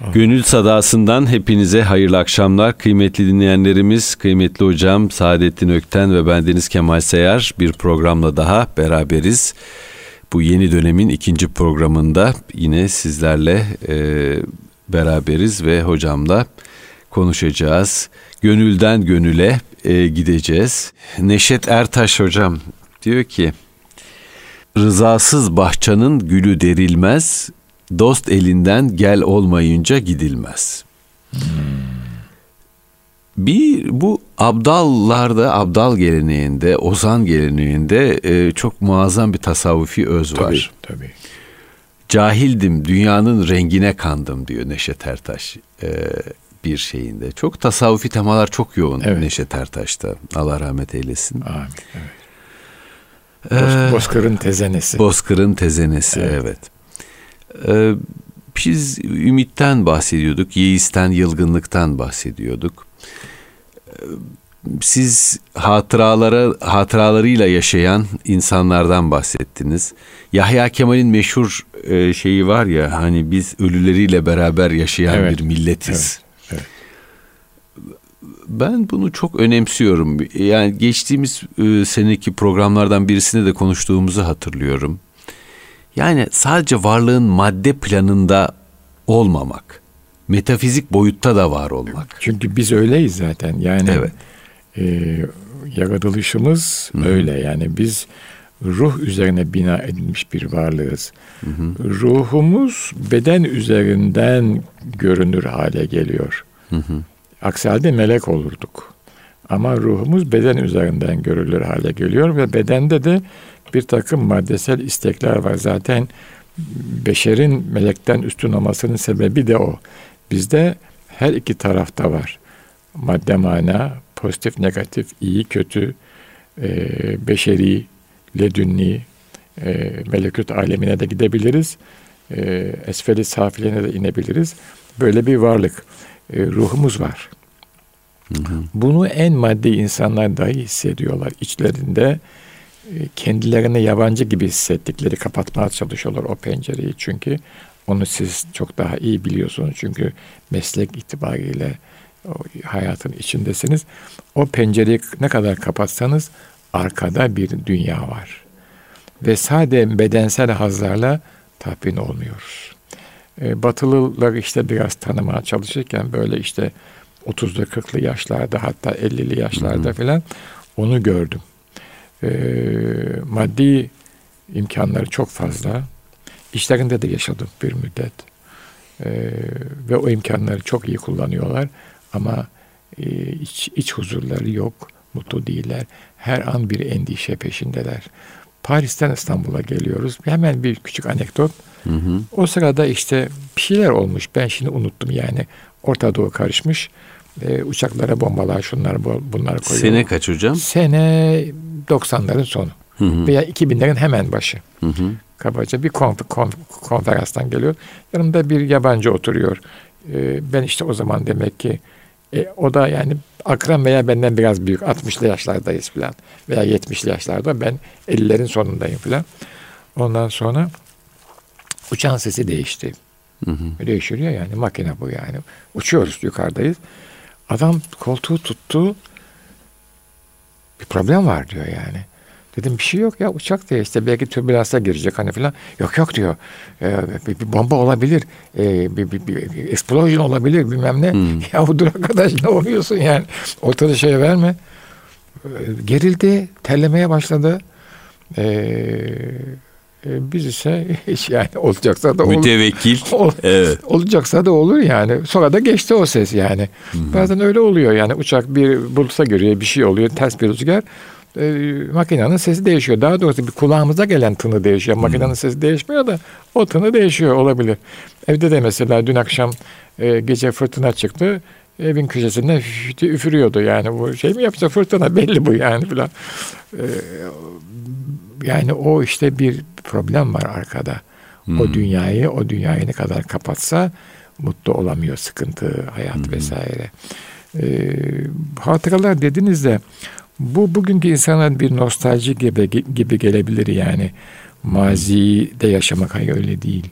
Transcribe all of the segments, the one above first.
Gönül Sadası'ndan hepinize hayırlı akşamlar. Kıymetli dinleyenlerimiz, kıymetli hocam Saadettin Ökten ve bendeniz Kemal Seyar bir programla daha beraberiz. Bu yeni dönemin ikinci programında yine sizlerle e, beraberiz ve hocamla konuşacağız. Gönülden gönüle e, gideceğiz. Neşet Ertaş hocam diyor ki Rızasız bahçanın gülü derilmez, dost elinden gel olmayınca gidilmez. Hmm. Bir bu abdallarda, abdal geleneğinde, ozan geleneğinde e, çok muazzam bir tasavvufi öz tabii, var. Tabii. Cahildim, dünyanın rengine kandım diyor Neşet Ertaş e, bir şeyinde. Çok tasavvufi temalar çok yoğun evet. Neşet Ertaş'ta. Allah rahmet eylesin. Amin. Evet. Boz, Bozkır'ın tezenesi. Bozkır'ın tezenesi evet. evet. Ee, biz ümitten bahsediyorduk, yeisten, yılgınlıktan bahsediyorduk. Ee, siz hatıralara hatıralarıyla yaşayan insanlardan bahsettiniz. Yahya Kemal'in meşhur e, şeyi var ya hani biz ölüleriyle beraber yaşayan evet. bir milletiz. Evet. evet. Ben bunu çok önemsiyorum. Yani geçtiğimiz e, seneki programlardan birisinde de konuştuğumuzu hatırlıyorum. Yani sadece varlığın madde planında olmamak, metafizik boyutta da var olmak. Çünkü biz öyleyiz zaten. Yani evet. e, yaratılışımız Hı-hı. öyle. Yani biz ruh üzerine bina edilmiş bir varlığız. Hı-hı. Ruhumuz beden üzerinden görünür hale geliyor. Hı-hı. Aksi halde melek olurduk. Ama ruhumuz beden üzerinden görülür hale geliyor ve bedende de bir takım maddesel istekler var. Zaten beşerin melekten üstün olmasının sebebi de o. Bizde her iki tarafta var. Madde mana, pozitif, negatif, iyi, kötü, e, beşeri, ledünni, e, melekut alemine de gidebiliriz. E, esferi safiline de inebiliriz. Böyle bir varlık. E, ruhumuz var. Hı hı. Bunu en maddi insanlar dahi hissediyorlar. İçlerinde e, kendilerine yabancı gibi hissettikleri kapatmaya çalışıyorlar o pencereyi. Çünkü onu siz çok daha iyi biliyorsunuz. Çünkü meslek itibariyle o hayatın içindesiniz. O pencereyi ne kadar kapatsanız arkada bir dünya var. Ve sadece bedensel hazlarla tatmin olmuyoruz. E, batılılar işte biraz tanımaya çalışırken böyle işte 30'lu 40'lı yaşlarda hatta 50'li yaşlarda falan onu gördüm. E, maddi imkanları çok fazla. İşlerinde de yaşadım bir müddet. E, ve o imkanları çok iyi kullanıyorlar. Ama e, iç, iç huzurları yok, mutlu değiller. Her an bir endişe peşindeler. Paris'ten İstanbul'a geliyoruz. Hemen bir küçük anekdot. Hı hı. O sırada işte bir şeyler olmuş. Ben şimdi unuttum yani. Orta Doğu karışmış. E, uçaklara bombalar şunlar bunlar koyuyor. Sene kaç hocam? Sene 90'ların sonu. Hı hı. Veya 2000'lerin hemen başı. Hı hı. Kabaca bir konf, konf, konferanstan geliyor. Yanımda bir yabancı oturuyor. E, ben işte o zaman demek ki e, o da yani akran veya benden biraz büyük. 60'lı yaşlardayız falan. Veya 70'li yaşlarda. Ben 50'lerin sonundayım falan. Ondan sonra uçağın sesi değişti. Hı hı. Değişiyor ya yani makine bu yani. Uçuyoruz yukarıdayız. Adam koltuğu tuttu. Bir problem var diyor yani. Dedim bir şey yok ya uçak diye işte belki türbülansa girecek hani falan. Yok yok diyor. Ee, bir, bir bomba olabilir. Ee, bir, bir, bir explosion olabilir bilmem ne. Hmm. Ya dur arkadaş ne oluyorsun yani. Ortada şey verme. Ee, gerildi. Terlemeye başladı. Ee, biz ise hiç yani olacaksa da olur. Mütevekkil. Ol, evet. Olacaksa da olur yani. Sonra da geçti o ses yani. Hı-hı. Bazen öyle oluyor yani uçak bir buluta görüyor bir şey oluyor ters bir rüzgar e, makinenin sesi değişiyor. Daha doğrusu bir kulağımıza gelen tını değişiyor. Makinenin hmm. sesi değişmiyor da o tını değişiyor olabilir. Evde de mesela dün akşam e, gece fırtına çıktı. Evin köşesinde üfürüyordu yani bu şey mi yapsa fırtına belli bu yani filan. E, yani o işte bir problem var arkada. Hmm. O dünyayı, o dünyayı ne kadar kapatsa mutlu olamıyor. Sıkıntı, hayat hmm. vesaire. E, hatıralar dediniz de bu bugünkü insana bir nostalji gibi gibi gelebilir yani. Mazide yaşamak hayır öyle değil.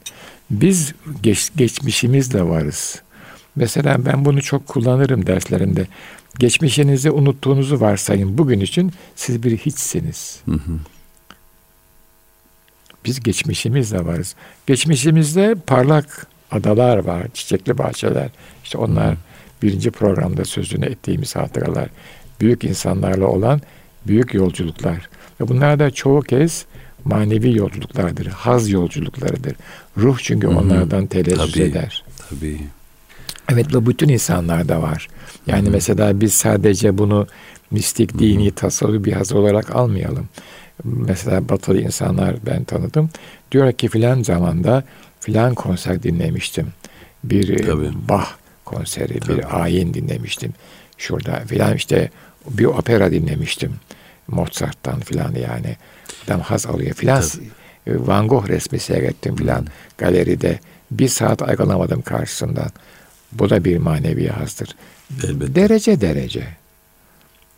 Biz geç, geçmişimizle varız. Mesela ben bunu çok kullanırım derslerimde. Geçmişinizi unuttuğunuzu varsayın. Bugün için siz bir hiçsiniz. Hı hı. Biz geçmişimizle varız. Geçmişimizde parlak adalar var, çiçekli bahçeler. İşte onlar birinci programda sözünü ettiğimiz hatıralar. Büyük insanlarla olan büyük yolculuklar. Ve bunlar da çoğu kez manevi yolculuklardır, haz yolculuklarıdır. Ruh çünkü onlardan telezzüz eder. Tabii. Evet ve bütün insanlarda var. Yani Hı-hı. mesela biz sadece bunu mistik, dini, tasavvuf bir haz olarak almayalım. Mesela batılı insanlar ben tanıdım. Diyor ki filan zamanda filan konser dinlemiştim. Bir e, Tabii. Bach konseri, Tabii. bir ayin dinlemiştim. Şurada filan işte bir opera dinlemiştim. Mozart'tan filan yani. Adam haz alıyor filan. Van Gogh resmi seyrettim filan hmm. galeride. Bir saat ayrılamadım karşısından. Bu da bir manevi hazdır. Elbette. Derece derece.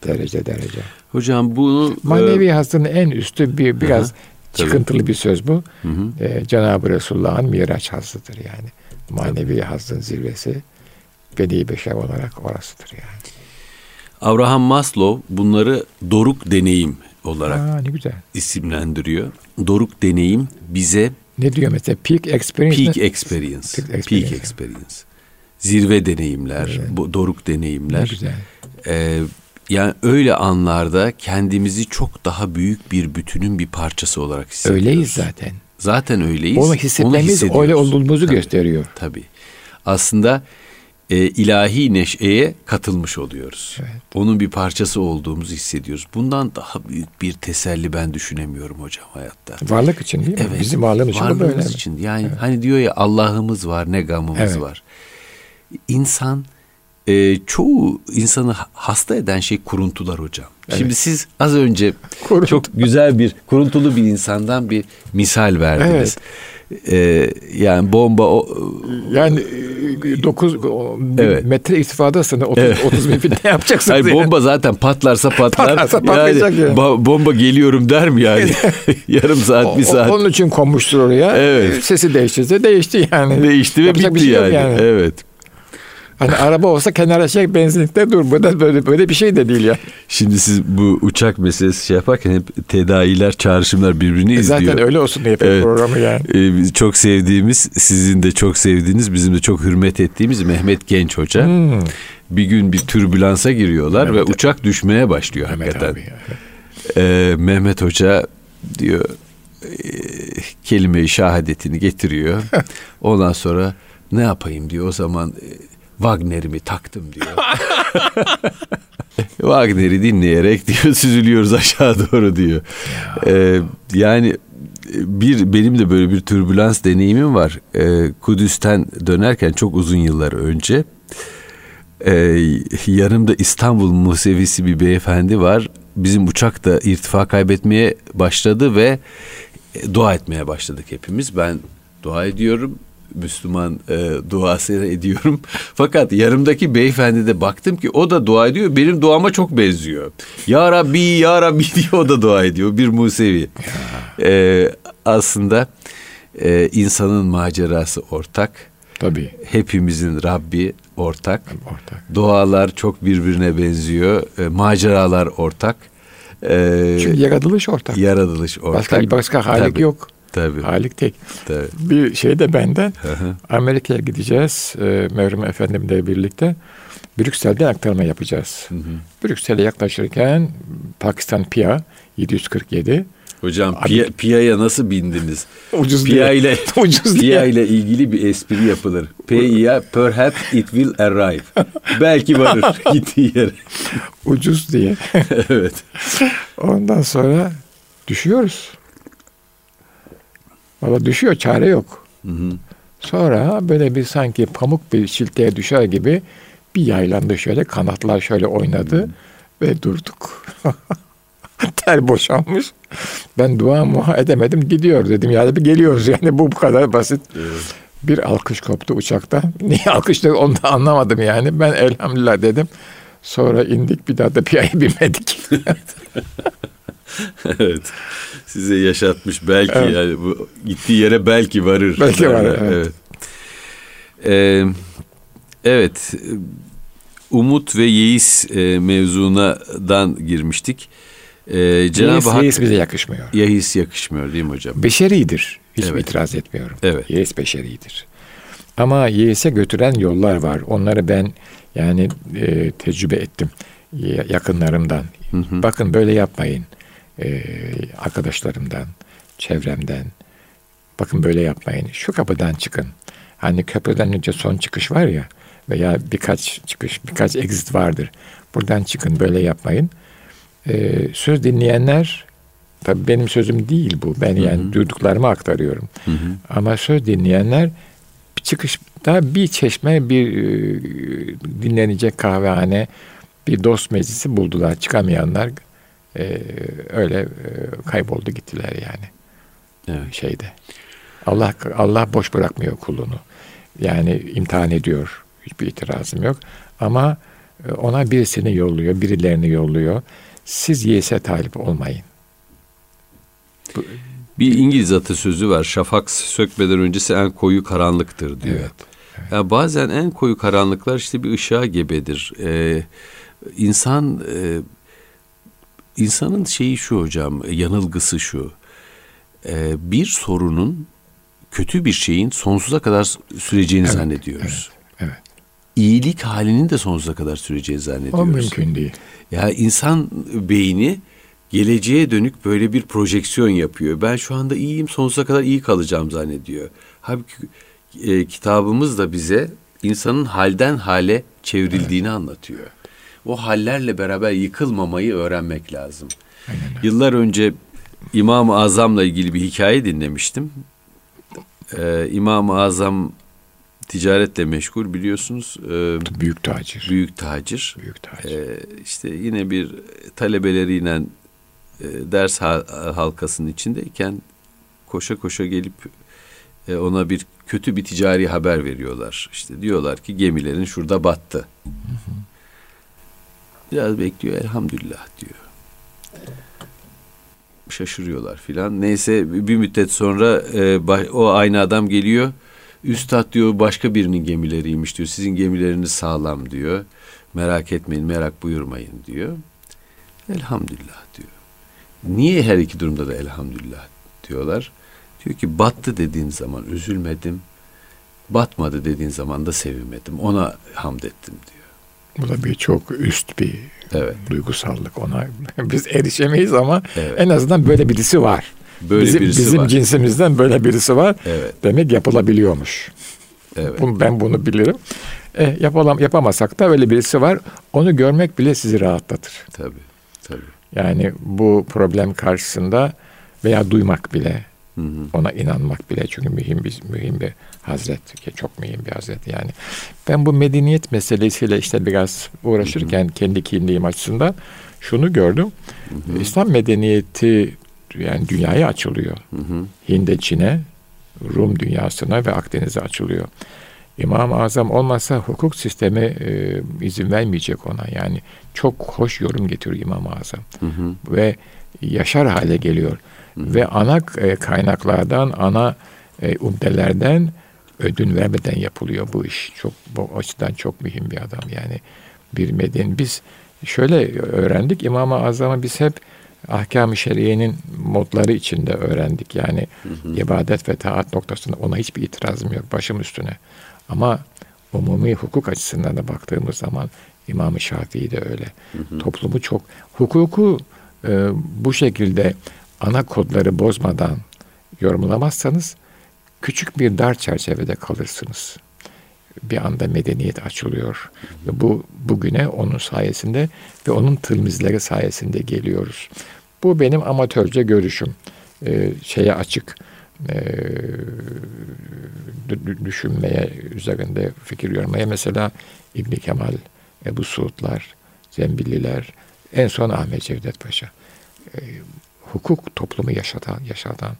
Derece derece. Hocam bunu... Manevi e... hazın en üstü bir biraz Aha, çıkıntılı bir söz bu. Hı hı. Ee, Cenab-ı Resulullah'ın miraç hazıdır yani. Manevi tabii. hazın zirvesi beni beşer olarak orasıdır yani. Abraham Maslow bunları doruk deneyim olarak Aa, ne güzel. isimlendiriyor. Doruk deneyim bize ne diyor mesela peak experience? Peak experience. Peak experience. Peak experience. Zirve deneyimler, evet. bu doruk deneyimler. Ne güzel. Ee, yani öyle anlarda kendimizi çok daha büyük bir bütünün bir parçası olarak hissediyoruz. Öyleyiz zaten. Zaten öyleyiz. Onu hissetmemiz öyle olduğumuzu tabii, gösteriyor. Tabii. Aslında e, ilahi neşeye katılmış oluyoruz. Evet. Onun bir parçası olduğumuzu hissediyoruz. Bundan daha büyük bir teselli ben düşünemiyorum hocam hayatta. Varlık için değil mi? Evet. Bizim varlığımız için böyle. için. Yani evet. hani diyor ya Allah'ımız var, ne gamımız evet. var. İnsan e, çoğu insanı hasta eden şey kuruntular hocam. Evet. Şimdi siz az önce Kuruntu. çok güzel bir kuruntulu bir insandan bir misal verdiniz. Evet. Ee, yani bomba o yani 9 e, evet. metre irtifadasın 30 evet. 30 bin ne yapacaksın? Hayır, yani. bomba zaten patlarsa patlar. patlarsa patlayacak yani. yani. Bomba geliyorum der mi yani? Yarım saat, bir saat. Onun için konmuştur oraya. Evet. Sesi değiştirse değişti yani. Değişti ve Yapacak bitti şey yani. yani. Evet. Hani araba olsa kenara çek benzinlikte dur. Bu da böyle böyle bir şey de değil ya. Şimdi siz bu uçak meselesi şey yaparken hep tedaviler, çağrışımlar birbirini e izliyor. Zaten öyle olsun diye evet. programı yani. Ee, çok sevdiğimiz, sizin de çok sevdiğiniz, bizim de çok hürmet ettiğimiz Mehmet Genç Hoca. Hmm. Bir gün bir türbülansa giriyorlar Mehmet ve uçak düşmeye başlıyor Mehmet hakikaten. Abi ya. Ee, Mehmet Hoca diyor e, kelime-i şehadetini getiriyor. Ondan sonra ne yapayım diyor o zaman e, Wagner'imi taktım diyor. Wagner'i dinleyerek diyor süzülüyoruz aşağı doğru diyor. Ee, yani bir benim de böyle bir türbülans deneyimim var. Ee, Kudüs'ten dönerken çok uzun yıllar önce e, yanımda İstanbul Musevisi bir beyefendi var. Bizim uçak da irtifa kaybetmeye başladı ve dua etmeye başladık hepimiz. Ben dua ediyorum. Müslüman e, duası ediyorum. Fakat yarımdaki beyefendi de baktım ki o da dua ediyor. Benim duama çok benziyor. Ya Rabbi, Ya Rabbi diye o da dua ediyor. Bir Musevi. E, aslında e, insanın macerası ortak. Tabii. Hepimizin Rabbi ortak. Ortak. Dualar çok birbirine benziyor. E, maceralar ortak. E, Çünkü yaratılış ortak. Yaratılış ortak. Başka, başka halik Tabii. yok. Tabii. Halik tek. Tabii. Bir şey de benden Amerika'ya gideceğiz. E, Efendim'le birlikte. Brüksel'de aktarma yapacağız. Brüksel'e yaklaşırken Pakistan Pia 747 Hocam Pia, Pia'ya nasıl bindiniz? Ucuz Pia diye. ile ucuz Pia ile ilgili bir espri yapılır. Pia perhaps it will arrive. Belki varır gittiği yere. Ucuz diye. evet. Ondan sonra düşüyoruz. Valla düşüyor çare yok. Hı hı. Sonra böyle bir sanki pamuk bir çilteye düşer gibi bir yaylandı şöyle kanatlar şöyle oynadı hı. ve durduk. Ter boşalmış. Ben dua muha edemedim gidiyor dedim yani bir geliyoruz yani bu bu kadar basit. Evet. Bir alkış koptu uçakta. Niye alkışladı onu da anlamadım yani. Ben elhamdülillah dedim. Sonra indik bir daha da piyaya binmedik. evet. Size yaşatmış belki Evet. yani bu gittiği yere belki varır. Belki varır, Evet. evet. Ee, evet. Umut ve yeis e, mevzunadan girmiştik. Ee, Cenab-ı Hak yeis bize yakışmıyor. yeis yakışmıyor değil mi hocam? Beşeridir. Hiç Evet. itiraz etmiyorum. Evet. Yeis beşeridir. Ama yeise götüren yollar var. Onları ben yani e, tecrübe ettim Ya- yakınlarımdan. Bakın böyle yapmayın. E, arkadaşlarımdan, çevremden. Bakın böyle yapmayın. Şu kapıdan çıkın. Hani köprüden önce son çıkış var ya veya birkaç çıkış, birkaç exit vardır. Buradan çıkın böyle yapmayın. E, söz dinleyenler tabii benim sözüm değil bu. Ben yani duyduklarımı aktarıyorum. Ama söz dinleyenler çıkışta bir çeşme, bir e, dinlenecek kahvehane, bir dost meclisi buldular. Çıkamayanlar e, öyle e, kayboldu gittiler yani Evet. şeyde. Allah Allah boş bırakmıyor kulunu. Yani imtihan ediyor. Hiçbir itirazım yok. Ama e, ona birisini yolluyor, birilerini yolluyor. Siz yese talip olmayın. Bir İngiliz atasözü var. Şafak sökmeden öncesi en koyu karanlıktır diyor. Evet. Ya bazen en koyu karanlıklar işte bir ışığa gebedir. Ee, insan e, insanın şeyi şu hocam, yanılgısı şu. Ee, bir sorunun kötü bir şeyin sonsuza kadar süreceğini Evet, zannediyoruz. Evet. evet. İyilik halinin de sonsuza kadar süreceğini zannediyoruz. O mümkün değil. Ya insan beyni geleceğe dönük böyle bir projeksiyon yapıyor. Ben şu anda iyiyim, sonsuza kadar iyi kalacağım zannediyor. Halbuki e, kitabımız da bize insanın halden hale çevrildiğini anlatıyor. O hallerle beraber yıkılmamayı öğrenmek lazım. Yıllar önce İmam-ı Azam'la ilgili bir hikaye dinlemiştim. Ee, İmam-ı Azam ticaretle meşgul biliyorsunuz. Ee, Büyük tacir. büyük tacir. Büyük tacir. Ee, işte yine bir talebeleriyle e, ders ha- halkasının içindeyken koşa koşa gelip e, ona bir kötü bir ticari haber veriyorlar. İşte diyorlar ki gemilerin şurada battı. Biraz bekliyor elhamdülillah diyor. Şaşırıyorlar filan. Neyse bir müddet sonra e, o aynı adam geliyor. Üstad diyor başka birinin gemileriymiş diyor. Sizin gemileriniz sağlam diyor. Merak etmeyin, merak buyurmayın diyor. Elhamdülillah diyor. Niye her iki durumda da elhamdülillah diyorlar? Diyor ki battı dediğin zaman üzülmedim. Batmadı dediğin zaman da sevinmedim. Ona hamd ettim diyor. Bu da bir çok üst bir Evet. duygusallık ona. Biz erişemeyiz ama Evet. en azından böyle birisi var. Böyle bizim, birisi bizim var. cinsimizden böyle birisi var. Evet. Demek yapılabiliyormuş. Evet. Bunu- ben bunu bilirim. E, yapalım, yapamasak da öyle birisi var. Onu görmek bile sizi rahatlatır. Tabii. Tabii. Yani bu problem karşısında veya duymak bile, Hı hı. ona inanmak bile çünkü mühim bir mühim bir hazret ki çok mühim bir hazret yani. Ben bu medeniyet meselesiyle işte biraz uğraşırken kendi kimliğim açısından şunu gördüm. İslam medeniyeti yani dünyaya açılıyor. Hı hı. Hind'e, Çin'e, Rum dünyasına ve Akdeniz'e açılıyor. İmam-ı Azam olmazsa hukuk sistemi e, izin vermeyecek ona. Yani çok hoş yorum getiriyor İmam-ı Azam. Hı hı. Ve yaşar hale geliyor. Ve ana e, kaynaklardan, ana e, umdelerden ödün vermeden yapılıyor bu iş. Çok bu açıdan çok mühim bir adam. Yani bir meden biz şöyle öğrendik İmam-ı Azam'ı biz hep ahkam-ı şeriyenin modları içinde öğrendik. Yani ibadet ve taat noktasında ona hiçbir itirazım yok başım üstüne. Ama umumi hukuk açısından da baktığımız zaman İmam-ı Şafii de öyle. Toplumu çok hukuku e, bu şekilde ana kodları bozmadan yorumlamazsanız küçük bir dar çerçevede kalırsınız. Bir anda medeniyet açılıyor. Ve bu bugüne onun sayesinde ve onun tılmizleri sayesinde geliyoruz. Bu benim amatörce görüşüm. Ee, şeye açık. Dü- düşünmeye, üzerinde fikir yormaya. Mesela İbn Kemal, Ebu Suudlar, Zembilliler, en son Ahmet Cevdet Paşa. Ee, hukuk toplumu yaşatan, yaşatan.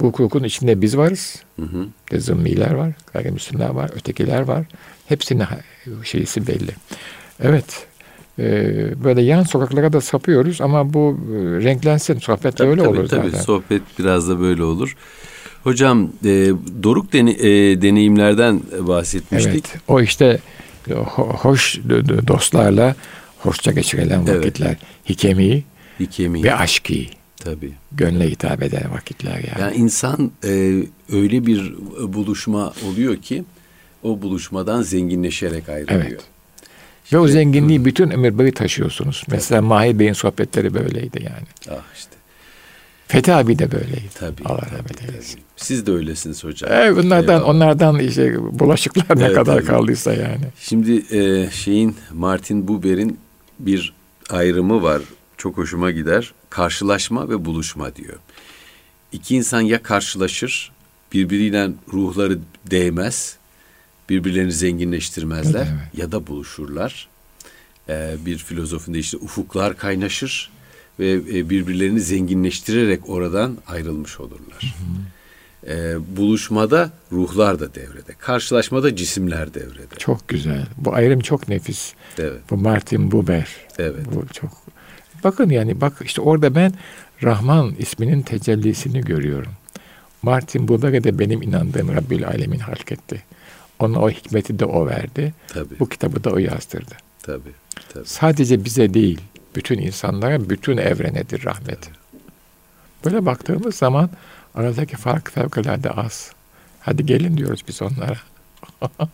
Bu hukukun içinde biz varız. Hı hı. Zımmiler var, gayrimüslimler var, ötekiler var. Hepsinin şeysi belli. Evet, e, böyle yan sokaklara da sapıyoruz ama bu e, renklensin sohbet tabii, öyle tabii, olur tabii. zaten. Sohbet biraz da böyle olur. Hocam e, doruk deni, e, deneyimlerden bahsetmiştik. Evet o işte ho- hoş dostlarla hoşça geçirilen Evet. vakitler. Hikemi Hikemi. ve aşkı. Tabii. Gönle hitap eden vakitler yani. Yani insan e, öyle bir buluşma oluyor ki o buluşmadan zenginleşerek ayrılıyor. Evet. Ve o zenginliği bütün ömür boyu taşıyorsunuz. Mesela Mahir Bey'in sohbetleri böyleydi yani. Ah işte. Fethi abi de böyleydi. Tabii. Allah tabii, rahmet tabii. eylesin. Siz de öylesiniz hocam. Evet, onlardan Eyvallah. onlardan işte bulaşıklar ne Evet, kadar tabii. kaldıysa yani. Şimdi e, şeyin Martin Buber'in bir ayrımı var. Çok hoşuma gider. Karşılaşma ve buluşma diyor. İki insan ya karşılaşır, birbiriyle ruhları değmez, birbirlerini zenginleştirmezler Evet. ya da buluşurlar. E, bir filozofun işte ufuklar kaynaşır ve e, birbirlerini zenginleştirerek oradan ayrılmış olurlar. E, buluşmada ruhlar da devrede, karşılaşmada cisimler devrede. Çok güzel. Bu ayrım çok nefis. Evet, Bu Martin Buber. evet. Bu çok. Bakın yani bak işte orada ben Rahman isminin tecellisini görüyorum. Martin Buber'e de benim inandığım Rabbül Alemin halk etti. Ona o hikmeti de o verdi. Tabii, Bu kitabı da o yazdırdı. tabii, tabii. Sadece bize değil, bütün insanlara, bütün evrenedir rahmet. Böyle baktığımız zaman aradaki fark fevkalade az. Hadi gelin diyoruz biz onlara.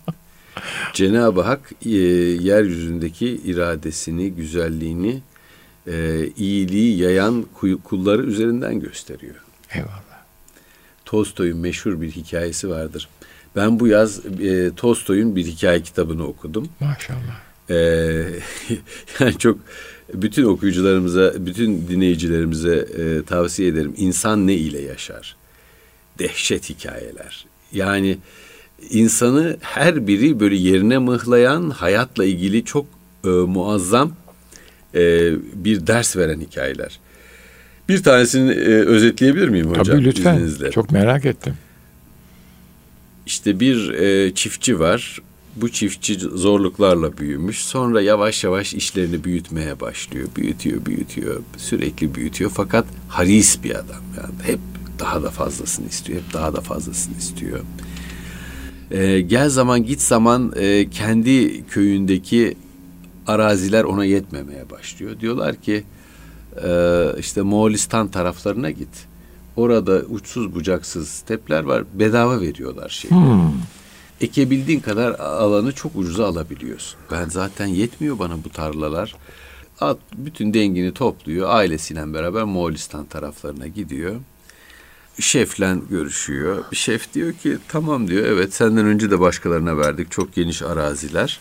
Cenab-ı Hak e, yeryüzündeki iradesini, güzelliğini, e, iyiliği yayan kulları üzerinden gösteriyor. Eyvallah. Tolstoy'un meşhur bir hikayesi vardır. Ben bu yaz e, Tolstoy'un bir hikaye kitabını okudum. Maşallah. Ee, yani çok bütün okuyucularımıza, bütün dinleyicilerimize e, tavsiye ederim. İnsan ne ile yaşar? Dehşet hikayeler. Yani insanı her biri böyle yerine mıhlayan, hayatla ilgili çok e, muazzam e, bir ders veren hikayeler. Bir tanesini e, özetleyebilir miyim hocam? Tabii lütfen. izninizle? Çok merak ettim. İşte bir e, çiftçi var. Bu çiftçi zorluklarla büyümüş. Sonra yavaş yavaş işlerini büyütmeye başlıyor. Büyütüyor, büyütüyor. Sürekli büyütüyor. Fakat haris bir adam. Yani hep daha da fazlasını istiyor. Hep daha da fazlasını istiyor. E, gel zaman git zaman e, kendi köyündeki araziler ona yetmemeye başlıyor. Diyorlar ki e, işte Moğolistan taraflarına git. Orada uçsuz bucaksız stepler var. Bedava veriyorlar şey. Hmm. Ekebildiğin kadar alanı çok ucuza alabiliyorsun. Ben zaten yetmiyor bana bu tarlalar. At bütün dengini topluyor. Ailesiyle beraber Moğolistan taraflarına gidiyor. Şefle görüşüyor. Şef diyor ki tamam diyor evet senden önce de başkalarına verdik çok geniş araziler.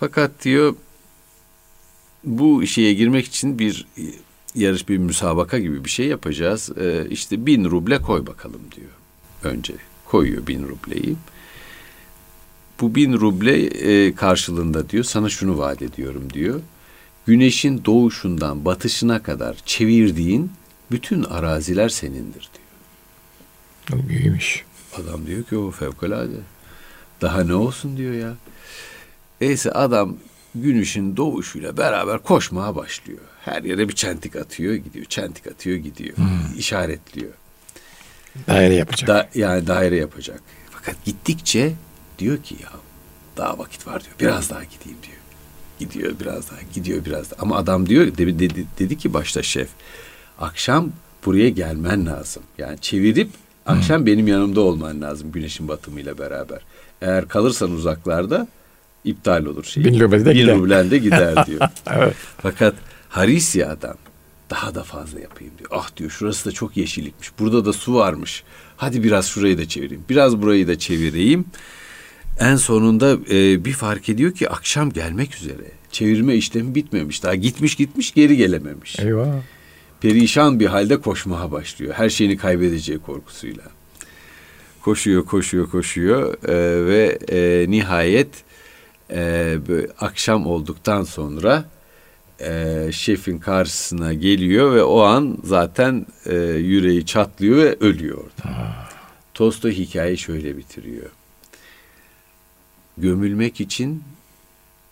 Fakat diyor bu şeye girmek için bir yarış bir müsabaka gibi bir şey yapacağız. Ee, işte bin ruble koy bakalım diyor. Önce koyuyor bin rubleyi. Bu bin ruble e, karşılığında diyor sana şunu vaat ediyorum diyor. Güneşin doğuşundan batışına kadar çevirdiğin bütün araziler senindir diyor. İyiymiş. Adam diyor ki o fevkalade. Daha ne olsun diyor ya. Neyse adam güneşin doğuşuyla beraber koşmaya başlıyor. Her yere bir çentik atıyor gidiyor. Çentik atıyor gidiyor. İşaretliyor. Daire yapacak. Da, yani daire yapacak. Fakat gittikçe diyor ki ya daha vakit var diyor. Biraz daha gideyim diyor. Gidiyor biraz daha gidiyor biraz daha. Ama adam diyor dedi, dedi, dedi ki başta şef akşam buraya gelmen lazım. Yani çevirip akşam benim yanımda olman lazım güneşin batımıyla beraber. Eğer kalırsan uzaklarda iptal olur şey. Bin ruble de gider. rublen de gider diyor. Evet. Fakat Harisi adam daha da fazla yapayım diyor. Ah diyor şurası da çok yeşillikmiş. Burada da su varmış. Hadi biraz şurayı da çevireyim. Biraz burayı da çevireyim. En sonunda e, bir fark ediyor ki akşam gelmek üzere. Çevirme işlemi bitmemiş. Daha gitmiş gitmiş geri gelememiş. Eyvah. Perişan bir halde koşmaya başlıyor. Her şeyini kaybedeceği korkusuyla. Koşuyor, koşuyor, koşuyor e, ve e, nihayet e, böyle akşam olduktan sonra e, şefin karşısına geliyor ve o an zaten e, yüreği çatlıyor ve ölüyor orada. Tolstoy hikayeyi şöyle bitiriyor. Gömülmek için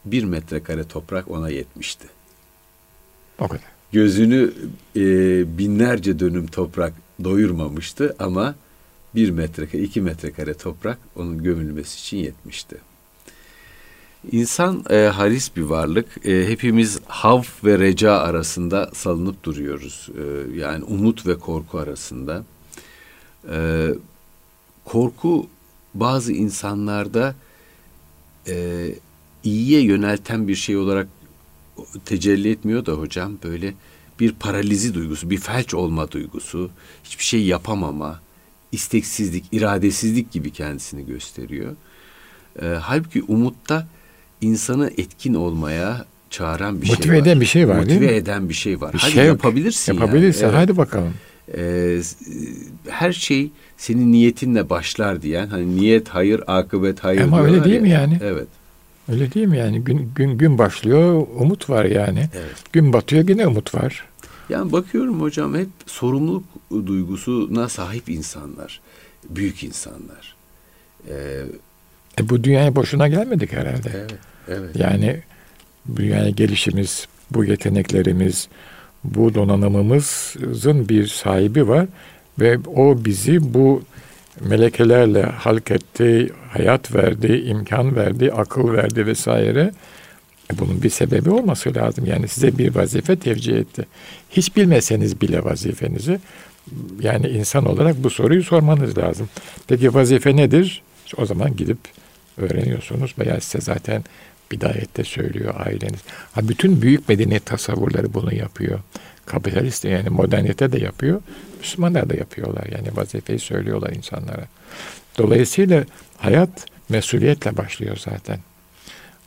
bir metrekare toprak ona yetmişti. O kadar. Gözünü e, binlerce dönüm toprak doyurmamıştı ama bir metrekare, iki metrekare toprak onun gömülmesi için yetmişti. İnsan e, haris bir varlık. E, hepimiz hav ve reca arasında salınıp duruyoruz. E, yani umut ve korku arasında. E, korku bazı insanlarda e, iyiye yönelten bir şey olarak tecelli etmiyor da hocam böyle bir paralizi duygusu, bir felç olma duygusu, hiçbir şey yapamama, isteksizlik, iradesizlik gibi kendisini gösteriyor. E, halbuki umutta insanı etkin olmaya çağıran bir Motive şey var. eden bir şey var Motive değil mi? eden bir şey var. Bir hadi şey yapabilirsin Yapabilirsin. yani. Evet. Hadi bakalım. Ee, her şey senin niyetinle başlar diyen hani niyet hayır akıbet hayır Ama öyle değil ya. mi yani? Evet. Öyle değil mi yani? Gün gün gün başlıyor, umut var yani. Evet. Gün batıyor yine umut var. Yani bakıyorum hocam hep sorumluluk duygusuna sahip insanlar. Büyük insanlar. Ee, E bu dünyaya boşuna gelmedik herhalde. evet. Evet. Yani dünyaya gelişimiz, bu yeteneklerimiz, bu donanımımızın bir sahibi var ve o bizi bu melekelerle halk etti, hayat verdi, imkan verdi, akıl verdi vesaire. E bunun bir sebebi olması lazım. Yani size bir vazife tevcih etti. Hiç bilmeseniz bile vazifenizi yani insan olarak bu soruyu sormanız lazım. Peki vazife nedir? O zaman gidip öğreniyorsunuz veya size zaten bidayette söylüyor aileniz. Ha bütün büyük medeniyet tasavvurları bunu yapıyor. Kapitalist yani modernite de yapıyor. Müslümanlar da yapıyorlar. Yani vazifeyi söylüyorlar insanlara. Dolayısıyla hayat mesuliyetle başlıyor zaten.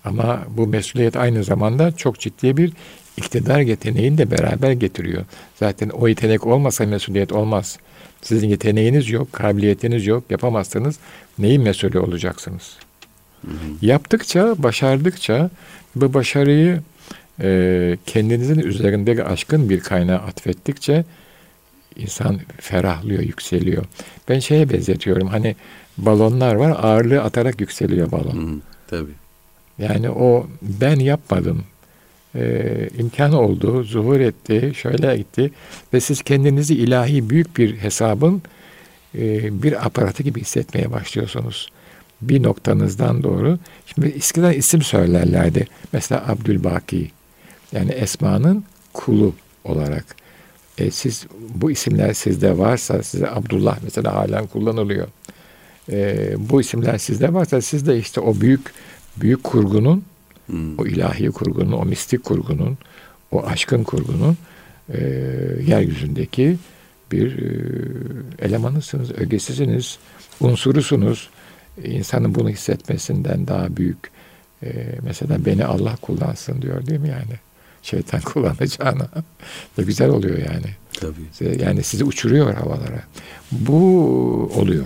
Ama bu mesuliyet aynı zamanda çok ciddi bir iktidar yeteneğini de beraber getiriyor. Zaten o yetenek olmasa mesuliyet olmaz. Sizin yeteneğiniz yok, kabiliyetiniz yok, yapamazsanız neyin mesulü olacaksınız? Yaptıkça, başardıkça bu başarıyı e, kendinizin üzerindeki aşkın bir kaynağa atfettikçe insan ferahlıyor, yükseliyor. Ben şeye benzetiyorum. Hani balonlar var, ağırlığı atarak yükseliyor balon. Hı, tabii. Yani o ben yapmadım. Ee, imkan oldu, zuhur etti, şöyle gitti ve siz kendinizi ilahi büyük bir hesabın e, bir aparatı gibi hissetmeye başlıyorsunuz. Bir noktanızdan doğru. Şimdi eskiden isim söylerlerdi. Mesela Abdülbaki. Yani Esma'nın kulu olarak. E, siz bu isimler sizde varsa size Abdullah mesela halen kullanılıyor. E, bu isimler sizde varsa siz de işte o büyük büyük kurgunun Hmm. o ilahi kurgunun, o mistik kurgunun, o aşkın kurgunun e, yeryüzündeki bir e, elemanısınız, ögesisiniz, unsurusunuz. İnsanın bunu hissetmesinden daha büyük. E, mesela beni Allah kullansın diyor değil mi yani? Şeytan kullanacağına. Ne güzel oluyor yani. Tabii. Yani sizi uçuruyor havalara. Bu oluyor.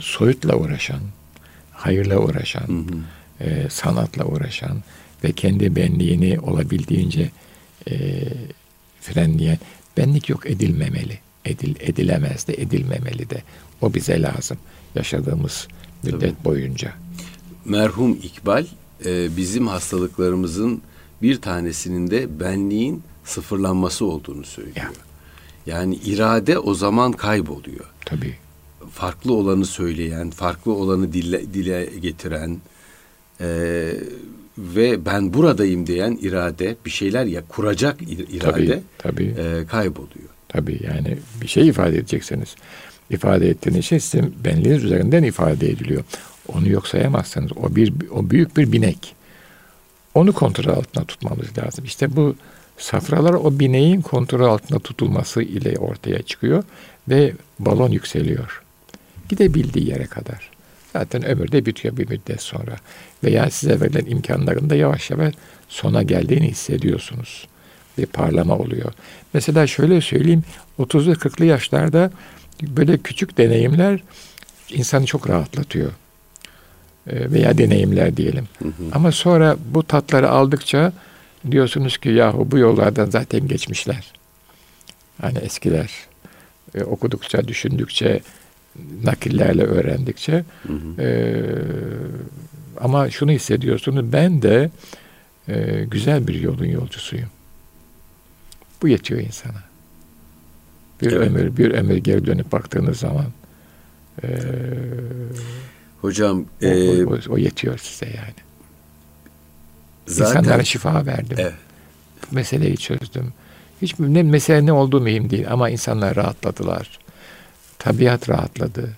Soyutla uğraşan, hayırla uğraşan, Hı hı. e, sanatla uğraşan ve kendi benliğini olabildiğince e, frenleyen benlik yok edilmemeli. Edil, edilemez de edilmemeli de. O bize lazım yaşadığımız müddet Tabii. boyunca. Merhum İkbal e, bizim hastalıklarımızın bir tanesinin de benliğin sıfırlanması olduğunu söylüyor. Ya. Yani irade o zaman kayboluyor. Tabii. Farklı olanı söyleyen, farklı olanı dile, dile getiren e, ve ben buradayım diyen irade, bir şeyler ya kuracak ir- irade Tabii, tabii. e, kayboluyor. Tabii yani bir şey ifade edeceksiniz. İfade ettiğiniz şey sizin benliğiniz üzerinden ifade ediliyor. Onu yok sayamazsınız. O bir o büyük bir binek. Onu kontrol altında tutmamız lazım. İşte bu safralar o bineğin kontrol altında tutulması ile ortaya çıkıyor ve balon yükseliyor. Gidebildiği yere kadar. Zaten ömür de bitiyor bir müddet sonra. Veya size verilen imkanların da yavaş yavaş sona geldiğini hissediyorsunuz. Bir parlama oluyor. Mesela şöyle söyleyeyim. 30'lu 40'lı yaşlarda böyle küçük deneyimler insanı çok rahatlatıyor. Ee, Veya deneyimler diyelim. Hı hı. Ama sonra bu tatları aldıkça diyorsunuz ki yahu bu yollardan zaten geçmişler. Hani eskiler e, okudukça, düşündükçe, nakillerle öğrendikçe Hı hı. e, ama şunu hissediyorsunuz ben de e, güzel bir yolun yolcusuyum. Bu yetiyor insana. Bir evet. ömür, bir ömür geri dönüp baktığınız zaman e, Hocam o, e, o, o yetiyor size yani. Zaten, İnsanlara şifa verdim. Evet. Meseleyi çözdüm. Hiç ne mesele ne olduğu mühim değil ama insanlar rahatladılar. Tabiat rahatladı.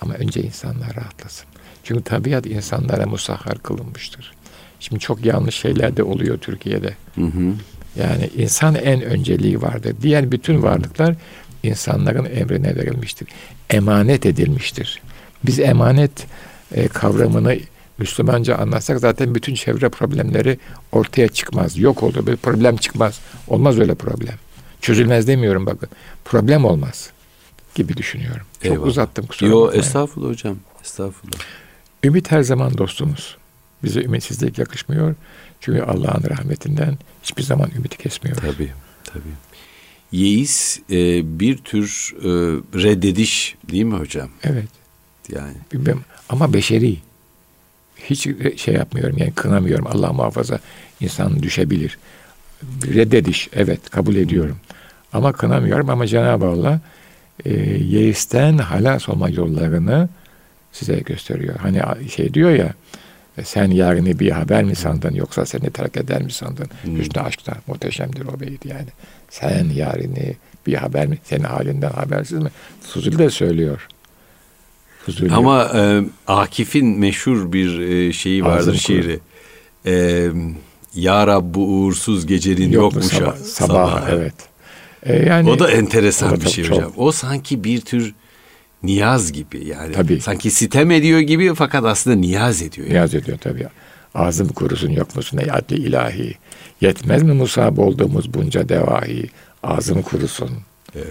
Ama önce insanlar rahatlasın. Çünkü tabiat insanlara musahhar kılınmıştır. Şimdi çok yanlış şeyler de oluyor Türkiye'de. Hı hı. Yani insan en önceliği vardır. Diğer bütün varlıklar insanların emrine verilmiştir. Emanet edilmiştir. Biz emanet e, kavramını Müslümanca anlatsak zaten bütün çevre problemleri ortaya çıkmaz. Yok olur. Bir problem çıkmaz. Olmaz öyle problem. Çözülmez demiyorum bakın. Problem olmaz gibi düşünüyorum. Çok Eyvallah. uzattım kusura Yo estağfurullah hocam. Estağfurullah. Ümit her zaman dostumuz. Bize ümitsizlik yakışmıyor. Çünkü Allah'ın rahmetinden hiçbir zaman ümiti kesmiyoruz. Tabii, tabii. Yeis e, bir tür e, reddediş değil mi hocam? Evet. Yani. Bilmem. Ama beşeri. Hiç şey yapmıyorum yani kınamıyorum. Allah muhafaza insan düşebilir. Reddediş evet kabul ediyorum. Ama kınamıyorum ama Cenab-ı Allah e, yeisten halas olma yollarını size gösteriyor. Hani şey diyor ya e, sen yarını bir haber mi sandın yoksa seni terk eder mi sandın? Hmm. Hüsnü aşkta muhteşemdir o beyit yani. Sen yarını bir haber mi? Senin halinden habersiz mi? Fuzuli de söylüyor. Fuzuli. Ama e, Akif'in meşhur bir e, şeyi vardır Ağzını şiiri. E, ya Rab bu uğursuz gecenin yok, sabah, sabah, sabah evet. E, yani, o da enteresan o da bir şey çok, hocam. O sanki bir tür niyaz gibi yani. Tabii. Sanki sitem ediyor gibi fakat aslında niyaz ediyor. Yani. Niyaz ediyor tabii. Ağzım kurusun yok musun ey adli ilahi. Yetmez mi musab olduğumuz bunca devahi. Ağzım kurusun. Evet.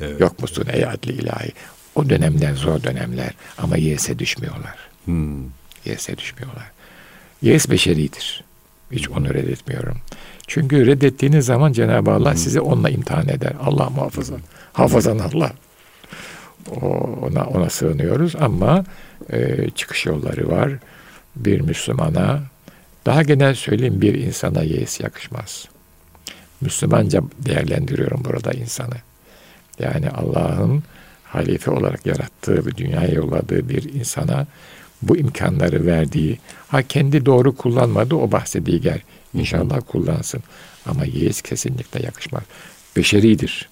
evet. Yok musun ey adli ilahi. O dönemden zor dönemler ama yese düşmüyorlar. Hmm. Yese düşmüyorlar. Yes beşeridir. Hiç onu reddetmiyorum. Çünkü reddettiğiniz zaman Cenab-ı Allah hmm. sizi onunla imtihan eder. Allah muhafaza. Hmm. Hafazan Allah ona ona sığınıyoruz ama e, çıkış yolları var. Bir Müslümana daha genel söyleyeyim bir insana yeis yakışmaz. Müslümanca değerlendiriyorum burada insanı. Yani Allah'ın halife olarak yarattığı ve dünyaya yolladığı bir insana bu imkanları verdiği, ha kendi doğru kullanmadı o bahse diğer. İnşallah kullansın. Ama yeis kesinlikle yakışmaz. Beşeridir.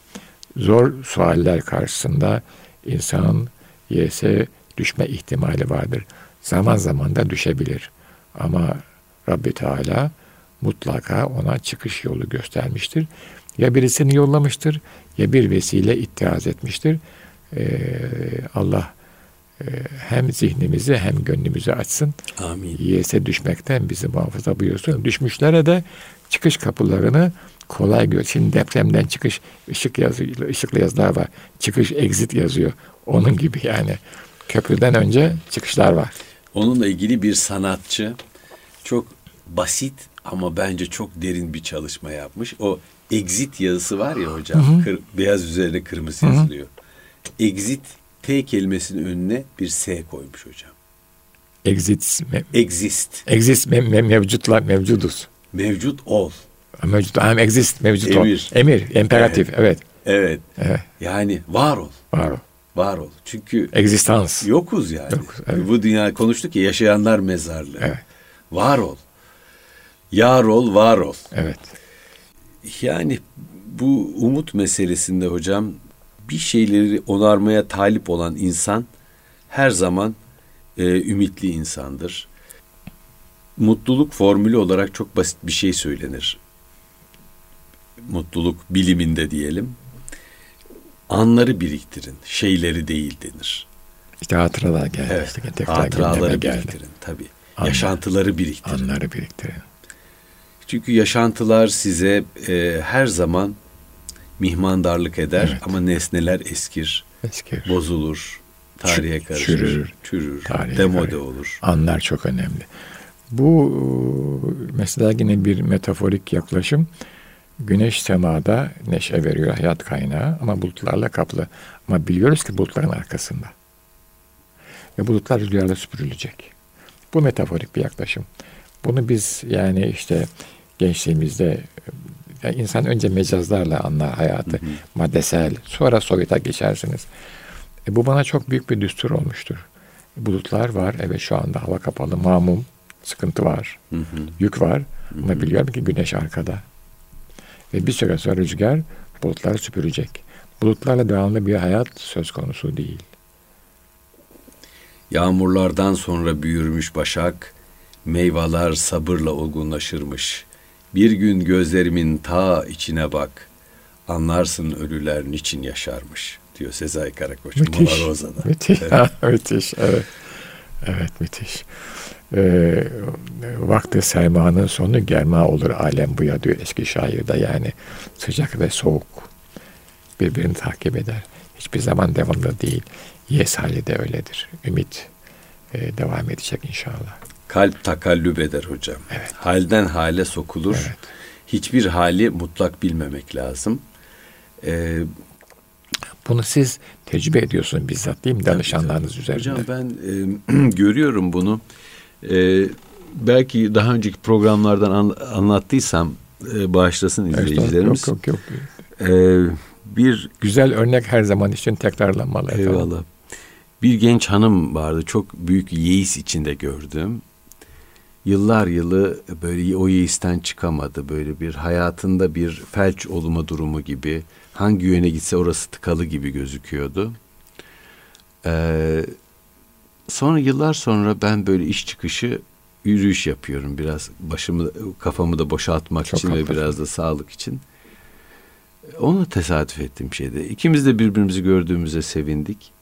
Zor sualler karşısında insan yese düşme ihtimali vardır. Zaman zaman da düşebilir. Ama Rabbi Teala mutlaka ona çıkış yolu göstermiştir. Ya birisini yollamıştır ya bir vesile ittiaz etmiştir. Ee, Allah e, hem zihnimizi hem gönlümüzü açsın. Amin. Yese düşmekten bizi muhafaza buyursun. Düşmüşlere de çıkış kapılarını kolay gör. Şimdi depremden çıkış ışık yazıyor, ışıklı yazılar var. Çıkış exit yazıyor. Onun gibi yani. Köprüden önce çıkışlar var. Onunla ilgili bir sanatçı çok basit ama bence çok derin bir çalışma yapmış. O exit yazısı var ya hocam. Hı hı. Kır, beyaz üzerine kırmızı hı hı. yazılıyor. Exit T kelimesinin önüne bir S koymuş hocam. Exit. Me, exist. Exist me, me, mevcutlar mevcuduz. Mevcut ol. Mevcut, hem exist, mevcut Emir. ol. Emir, imperatif, evet. evet. Evet. Yani var ol. Var ol. Var ol. Çünkü egzistans. Yokuz yani. Yokuz, evet. Bu dünya konuştuk ya yaşayanlar mezarlığı. Evet. Var ol. Yar ol, var ol. Evet. Yani bu umut meselesinde hocam bir şeyleri onarmaya talip olan insan her zaman e, ümitli insandır. Mutluluk formülü olarak çok basit bir şey söylenir mutluluk biliminde diyelim. Anları biriktirin, şeyleri değil denir. İşte hatıralar geldi. Evet, işte tekrar hatıraları biriktirin geldi. tabii. Anlar, Yaşantıları biriktirin. Anları biriktirin. Çünkü yaşantılar size e, her zaman mihmandarlık eder evet. ama nesneler eskir, eskir. bozulur, tarihe karışır, çürür, çürür demode karışır. olur. Anlar çok önemli. Bu mesela yine bir metaforik yaklaşım. Güneş semada neşe veriyor, hayat kaynağı ama bulutlarla kaplı. Ama biliyoruz ki bulutların arkasında. Ve bulutlar rüzgarla süpürülecek. Bu metaforik bir yaklaşım. Bunu biz yani işte gençliğimizde yani insan önce mecazlarla anlar hayatı. Hı hı. Maddesel. Sonra soyuta geçersiniz. E, bu bana çok büyük bir düstur olmuştur. Bulutlar var. Evet şu anda hava kapalı. Mamum. Sıkıntı var. Hı hı. Yük var. Hı hı. Ama biliyorum ki güneş arkada. Ve bir süre sonra rüzgar bulutları süpürecek. Bulutlarla devamlı bir hayat söz konusu değil. Yağmurlardan sonra büyürmüş başak, meyveler sabırla olgunlaşırmış. Bir gün gözlerimin ta içine bak, anlarsın ölüler niçin yaşarmış diyor Sezai Karakoç müthiş, Roza'da. Müthiş, evet. müthiş, evet. Evet, müthiş. Ee, vakti sermanın sonu germa olur alem buya diyor eski şairde yani sıcak ve soğuk birbirini takip eder. Hiçbir zaman devamlı değil. Yes hali de öyledir. Ümit e, devam edecek inşallah. Kalp takallüp eder hocam. Evet. Halden hale sokulur. Evet. Hiçbir hali mutlak bilmemek lazım. Ee, Bunu siz tecrübe ediyorsunuz bizzat değil mi? Danışanlarınız üzerinde. Hocam ben e, görüyorum bunu. E, belki daha önceki programlardan an, anlattıysam e, bağışlasın izleyicilerimiz. Yok yok yok. E, bir güzel örnek her zaman için tekrarlanmalı. Eyvallah. Efendim. Bir genç hanım vardı. Çok büyük yeis içinde gördüm. Yıllar yılı böyle o yeisten çıkamadı. Böyle bir hayatında bir felç olma durumu gibi. Hangi yöne gitse orası tıkalı gibi gözüküyordu. Ee, sonra yıllar sonra ben böyle iş çıkışı yürüyüş yapıyorum. Biraz başımı kafamı da boşaltmak Çok için haklısın. ve biraz da sağlık için. Onu tesadüf ettiğim şeyde. İkimiz de birbirimizi gördüğümüze sevindik.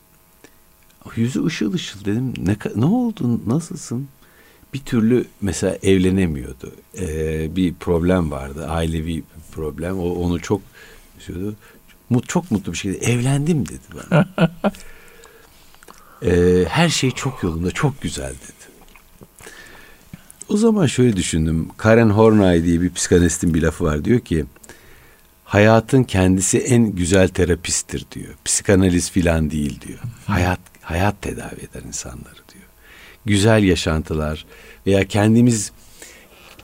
Yüzü ışıl ışıl dedim. Ne, ne oldu? Nasılsın? Bir türlü mesela evlenemiyordu. Ee, bir problem vardı. Ailevi bir problem. O onu çok üzüyordu. Mut, çok mutlu bir şekilde evlendim dedi bana. ee, her şey çok yolunda, çok güzel dedi. O zaman şöyle düşündüm. Karen Horney diye bir psikanalistin bir lafı var. Diyor ki hayatın kendisi en güzel terapisttir diyor. Psikanaliz filan değil diyor. Hayat hayat tedavi eder insanları diyor. Güzel yaşantılar veya kendimiz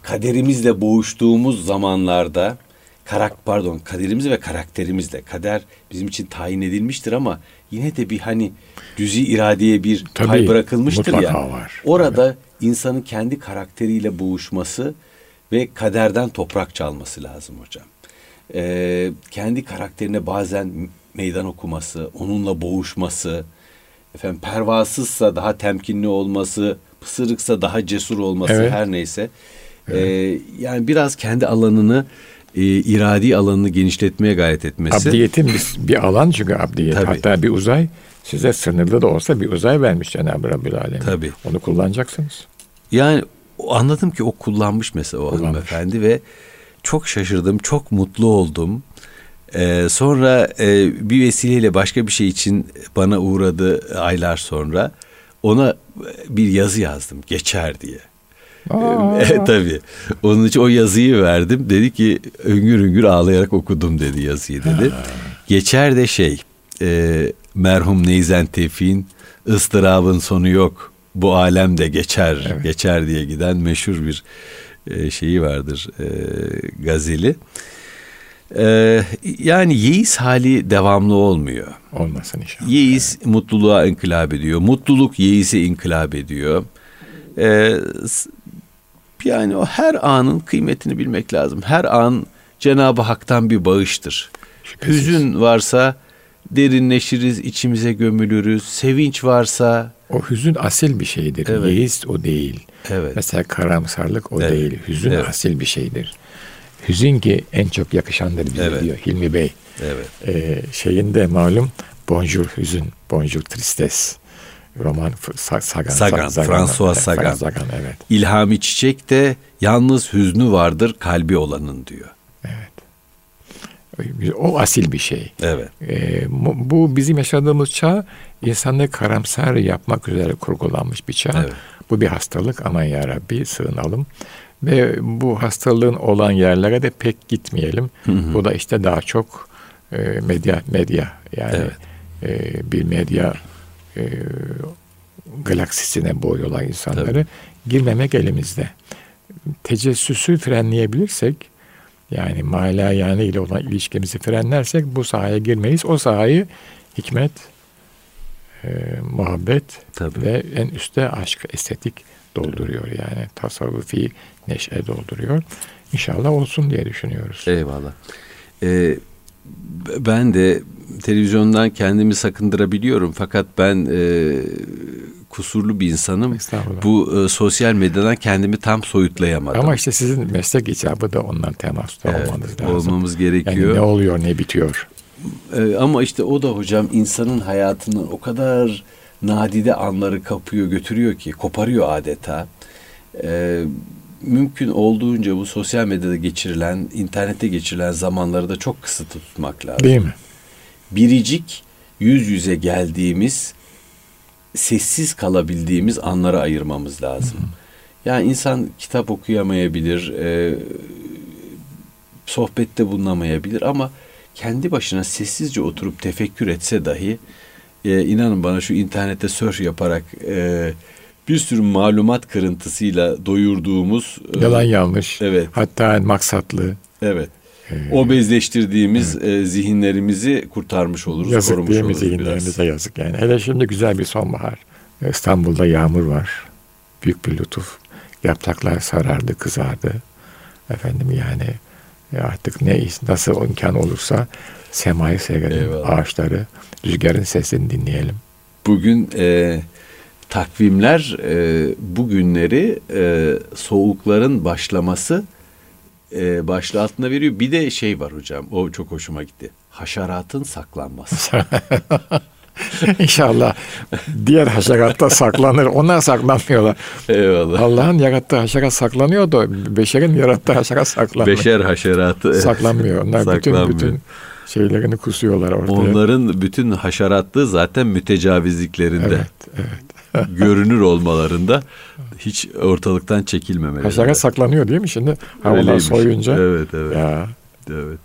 kaderimizle boğuştuğumuz zamanlarda karak pardon kaderimiz ve karakterimizle kader bizim için tayin edilmiştir ama yine de bir hani düzi iradeye bir Tabii, pay bırakılmıştır ya. Var. Orada evet. insanın kendi karakteriyle boğuşması ve kaderden toprak çalması lazım hocam. Ee, kendi karakterine bazen meydan okuması, onunla boğuşması, efendim pervasızsa daha temkinli olması, pısırıksa daha cesur olması evet. her neyse. Evet. Ee, yani biraz kendi alanını e, iradi alanını genişletmeye gayret etmesi. Abdiyetin bir, bir alan çünkü abdiyet. Tabii. Hatta bir uzay size sınırlı da olsa bir uzay vermiş Cenab-ı Rabbil Alem. Tabii. Onu kullanacaksınız. Yani anladım ki o kullanmış mesela o kullanmış. hanımefendi ve çok şaşırdım, çok mutlu oldum. Ee, sonra e, bir vesileyle başka bir şey için bana uğradı aylar sonra. Ona bir yazı yazdım geçer diye. e, tabii. Onun için o yazıyı verdim. Dedi ki öngür öngür ağlayarak okudum dedi yazıyı dedi. geçer de şey e, merhum Neyzen Tevfik'in ıstırabın sonu yok. Bu alem de geçer, evet. geçer diye giden meşhur bir e, şeyi vardır e, gazeli. Ee, yani yeis hali devamlı olmuyor. Olmasın inşallah. Yeis evet. mutluluğa inkılap ediyor. Mutluluk yeise inkılap ediyor. Ee, yani o her anın kıymetini bilmek lazım. Her an Cenab-ı Hak'tan bir bağıştır. Şüphesiz. Hüzün varsa derinleşiriz, içimize gömülürüz. Sevinç varsa... O hüzün asil bir şeydir. Evet. Yeis o değil. Evet. Mesela karamsarlık o evet. değil. Hüzün evet. asil bir şeydir. Hüzün ki en çok yakışandır bize evet. diyor Hilmi Bey. Evet. Ee, şeyinde malum Bonjour Hüzün, Bonjour Tristesse. Roman Sagan. Sagan, Sagan François Sagan. Sagan evet. İlhami Çiçek de yalnız hüznü vardır kalbi olanın diyor. Evet. O asil bir şey. Evet. Ee, bu bizim yaşadığımız çağ insanlığı karamsar yapmak üzere kurgulanmış bir çağ. Evet. Bu bir hastalık aman ya Rabbi sığınalım. Ve bu hastalığın olan yerlere de pek gitmeyelim. Hı hı. Bu da işte daha çok e, medya medya yani evet. e, bir medya e, galaksisine boyuyorlar insanları. Tabii. girmemek elimizde. Tecessüsü frenleyebilirsek yani mala yani ile olan ilişkimizi frenlersek bu sahaya girmeyiz. O sahayı hikmet, e, muhabbet Tabii. ve en üstte aşk, estetik dolduruyor. Yani tasavvufi neşe dolduruyor. İnşallah olsun diye düşünüyoruz. Eyvallah. Ee, ben de televizyondan kendimi sakındırabiliyorum fakat ben e, kusurlu bir insanım. Bu e, sosyal medyadan kendimi tam soyutlayamadım. Ama işte sizin meslek icabı da ondan temasta Evet, olmanız lazım. olmamız Yani gerekiyor. ne oluyor ne bitiyor. Ee, ama işte o da hocam insanın hayatının o kadar nadide anları kapıyor götürüyor ki koparıyor adeta. Ee, mümkün olduğunca bu sosyal medyada geçirilen, internette geçirilen zamanları da çok kısıtlı tutmak lazım. Değil mi? Biricik yüz yüze geldiğimiz, sessiz kalabildiğimiz anlara ayırmamız lazım. Yani insan kitap okuyamayabilir, e, sohbette bulunamayabilir ama kendi başına sessizce oturup tefekkür etse dahi e, inanın bana şu internette surf yaparak e, bir sürü malumat kırıntısıyla doyurduğumuz e, Yalan yanlış. Evet. Hatta maksatlı. Evet. Obezleştirdiğimiz e, zihinlerimizi kurtarmış oluruz, Yazık korumuş değil mi oluruz biraz. zihinlerimize yazık yani. Hele şimdi güzel bir sonbahar. İstanbul'da yağmur var. Büyük bir lütuf. Yapraklar sarardı, kızardı. Efendim yani e, artık ne nasıl imkan olursa semayı seyredelim, Eyvallah. ağaçları, rüzgarın sesini dinleyelim. Bugün e, takvimler e, bu günleri e, soğukların başlaması e, başlığı altında veriyor. Bir de şey var hocam, o çok hoşuma gitti. Haşeratın saklanması. İnşallah diğer haşeratta saklanır. Onlar saklanmıyorlar. Eyvallah. Allah'ın yarattığı haşerat saklanıyor da beşerin yarattığı haşerat saklanmıyor. Beşer haşeratı. saklanmıyor. Onlar bütün Saklanmıyor. bütün şeylerini kusuyorlar ortaya. Onların bütün haşeratlığı zaten mütecavizliklerinde. Evet, evet. görünür olmalarında hiç ortalıktan çekilmemeleri. Haşerat saklanıyor değil mi şimdi? Havalar soyunca. Evet, evet. Ya, Evet.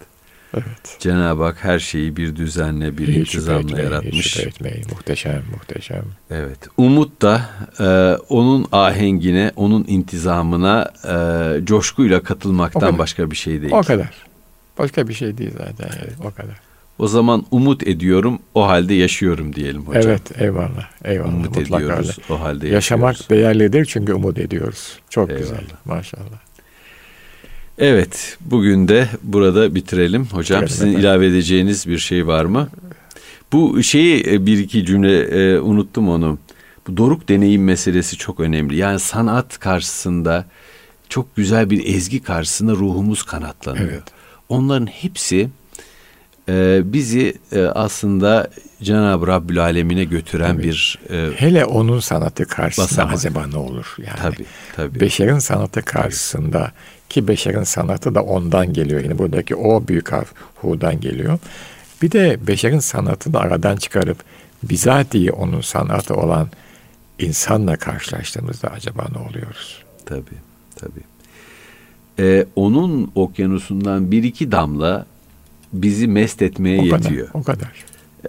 evet. Cenab-ı Hak her şeyi bir düzenle, bir Hiç intizamla etmeyin, hiç yaratmış. şüphe etmeyin. Muhteşem, muhteşem. Evet. Umut da e, onun ahengine, onun intizamına e, coşkuyla katılmaktan başka bir şey değil. O kadar. Başka bir şey değil zaten. Yani. O kadar. O zaman umut ediyorum, o halde yaşıyorum diyelim hocam. Evet, eyvallah. Eyvallah. Umut mutlaka ediyoruz, öyle. o halde Yaşamak yaşıyoruz. değerlidir çünkü umut ediyoruz. Çok Eyvallah. güzel. Maşallah. Evet, bugün de burada bitirelim. Hocam Bitirelim sizin efendim. ilave edeceğiniz bir şey var mı? Bu şeyi e, bir iki cümle e, unuttum onu. Bu doruk deneyim meselesi çok önemli. Yani sanat karşısında çok güzel bir ezgi karşısında ruhumuz kanatlanıyor. Evet. Onların hepsi e, bizi e, aslında Cenab-ı Rabbül Alemine götüren Tabii. bir e, Hele onun sanatı karşısında Basamak. acaba ne olur? Yani tabii tabii. Beşerin sanatı karşısında ki beşerin sanatı da ondan geliyor. Yani buradaki o büyük harf hu'dan geliyor. Bir de beşerin sanatını aradan çıkarıp bizatihi onun sanatı olan insanla karşılaştığımızda acaba ne oluyoruz? Tabii, tabii. Ee, onun okyanusundan bir iki damla bizi mest etmeye O yetiyor. kadar. O kadar.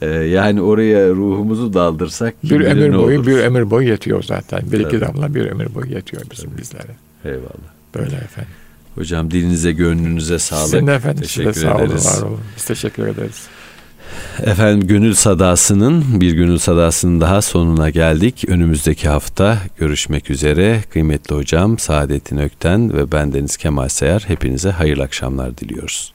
Ee, yani oraya ruhumuzu daldırsak Bir ömür boyu olur. bir ömür boyu yetiyor zaten. Bir iki Tabii. damla bir ömür boyu yetiyor bizim bizlere. Eyvallah. Böyle efendim. Hocam dilinize gönlünüze sağlık. Sizin efendim size Teşekkür sağ olun, ederiz. var olun. Biz teşekkür ederiz. Efendim Gönül Sadası'nın bir Gönül Sadası'nın daha sonuna geldik. Önümüzdeki hafta görüşmek üzere. Kıymetli hocam Saadettin Ökten ve bendeniz Kemal Sayar hepinize hayırlı akşamlar diliyoruz.